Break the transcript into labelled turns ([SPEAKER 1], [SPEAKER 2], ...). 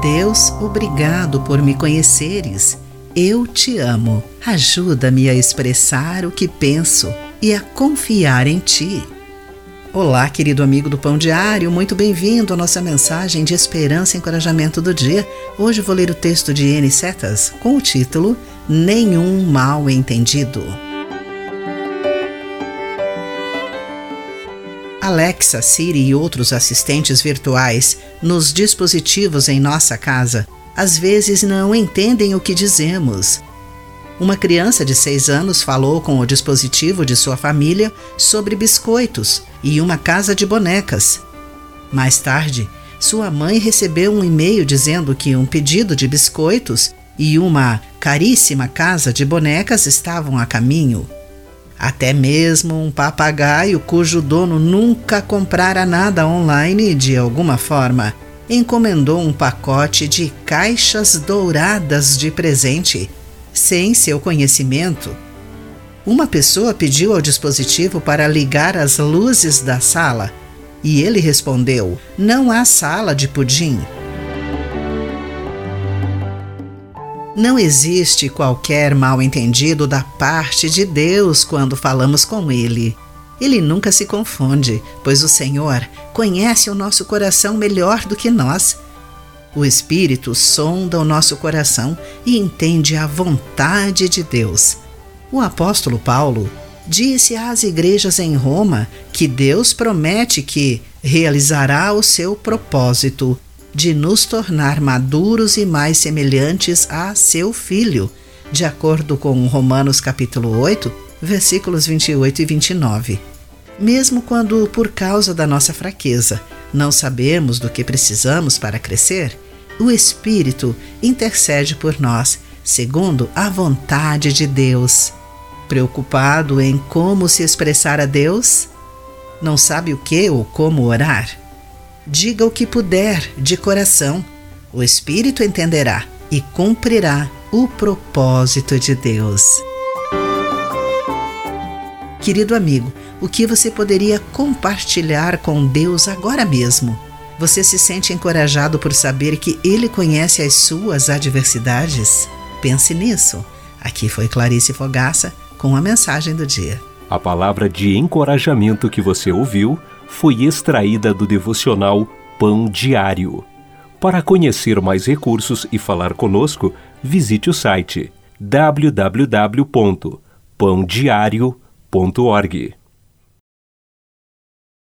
[SPEAKER 1] Deus, obrigado por me conheceres. Eu te amo. Ajuda-me a expressar o que penso e a confiar em ti. Olá, querido amigo do Pão Diário, muito bem-vindo à nossa mensagem de esperança e encorajamento do dia. Hoje vou ler o texto de N. Setas com o título Nenhum Mal Entendido. Alexa, Siri e outros assistentes virtuais nos dispositivos em nossa casa às vezes não entendem o que dizemos. Uma criança de 6 anos falou com o dispositivo de sua família sobre biscoitos e uma casa de bonecas. Mais tarde, sua mãe recebeu um e-mail dizendo que um pedido de biscoitos e uma caríssima casa de bonecas estavam a caminho. Até mesmo um papagaio cujo dono nunca comprara nada online de alguma forma encomendou um pacote de caixas douradas de presente, sem seu conhecimento. Uma pessoa pediu ao dispositivo para ligar as luzes da sala e ele respondeu: Não há sala de pudim. Não existe qualquer mal-entendido da parte de Deus quando falamos com Ele. Ele nunca se confunde, pois o Senhor conhece o nosso coração melhor do que nós. O Espírito sonda o nosso coração e entende a vontade de Deus. O apóstolo Paulo disse às igrejas em Roma que Deus promete que realizará o seu propósito de nos tornar maduros e mais semelhantes a seu filho, de acordo com Romanos capítulo 8, versículos 28 e 29. Mesmo quando, por causa da nossa fraqueza, não sabemos do que precisamos para crescer, o Espírito intercede por nós, segundo a vontade de Deus. Preocupado em como se expressar a Deus? Não sabe o que ou como orar? Diga o que puder de coração. O Espírito entenderá e cumprirá o propósito de Deus. Querido amigo, o que você poderia compartilhar com Deus agora mesmo? Você se sente encorajado por saber que Ele conhece as suas adversidades? Pense nisso. Aqui foi Clarice Fogaça com a mensagem do dia.
[SPEAKER 2] A palavra de encorajamento que você ouviu foi extraída do devocional Pão Diário. Para conhecer mais recursos e falar conosco, visite o site www.pãodiario.org.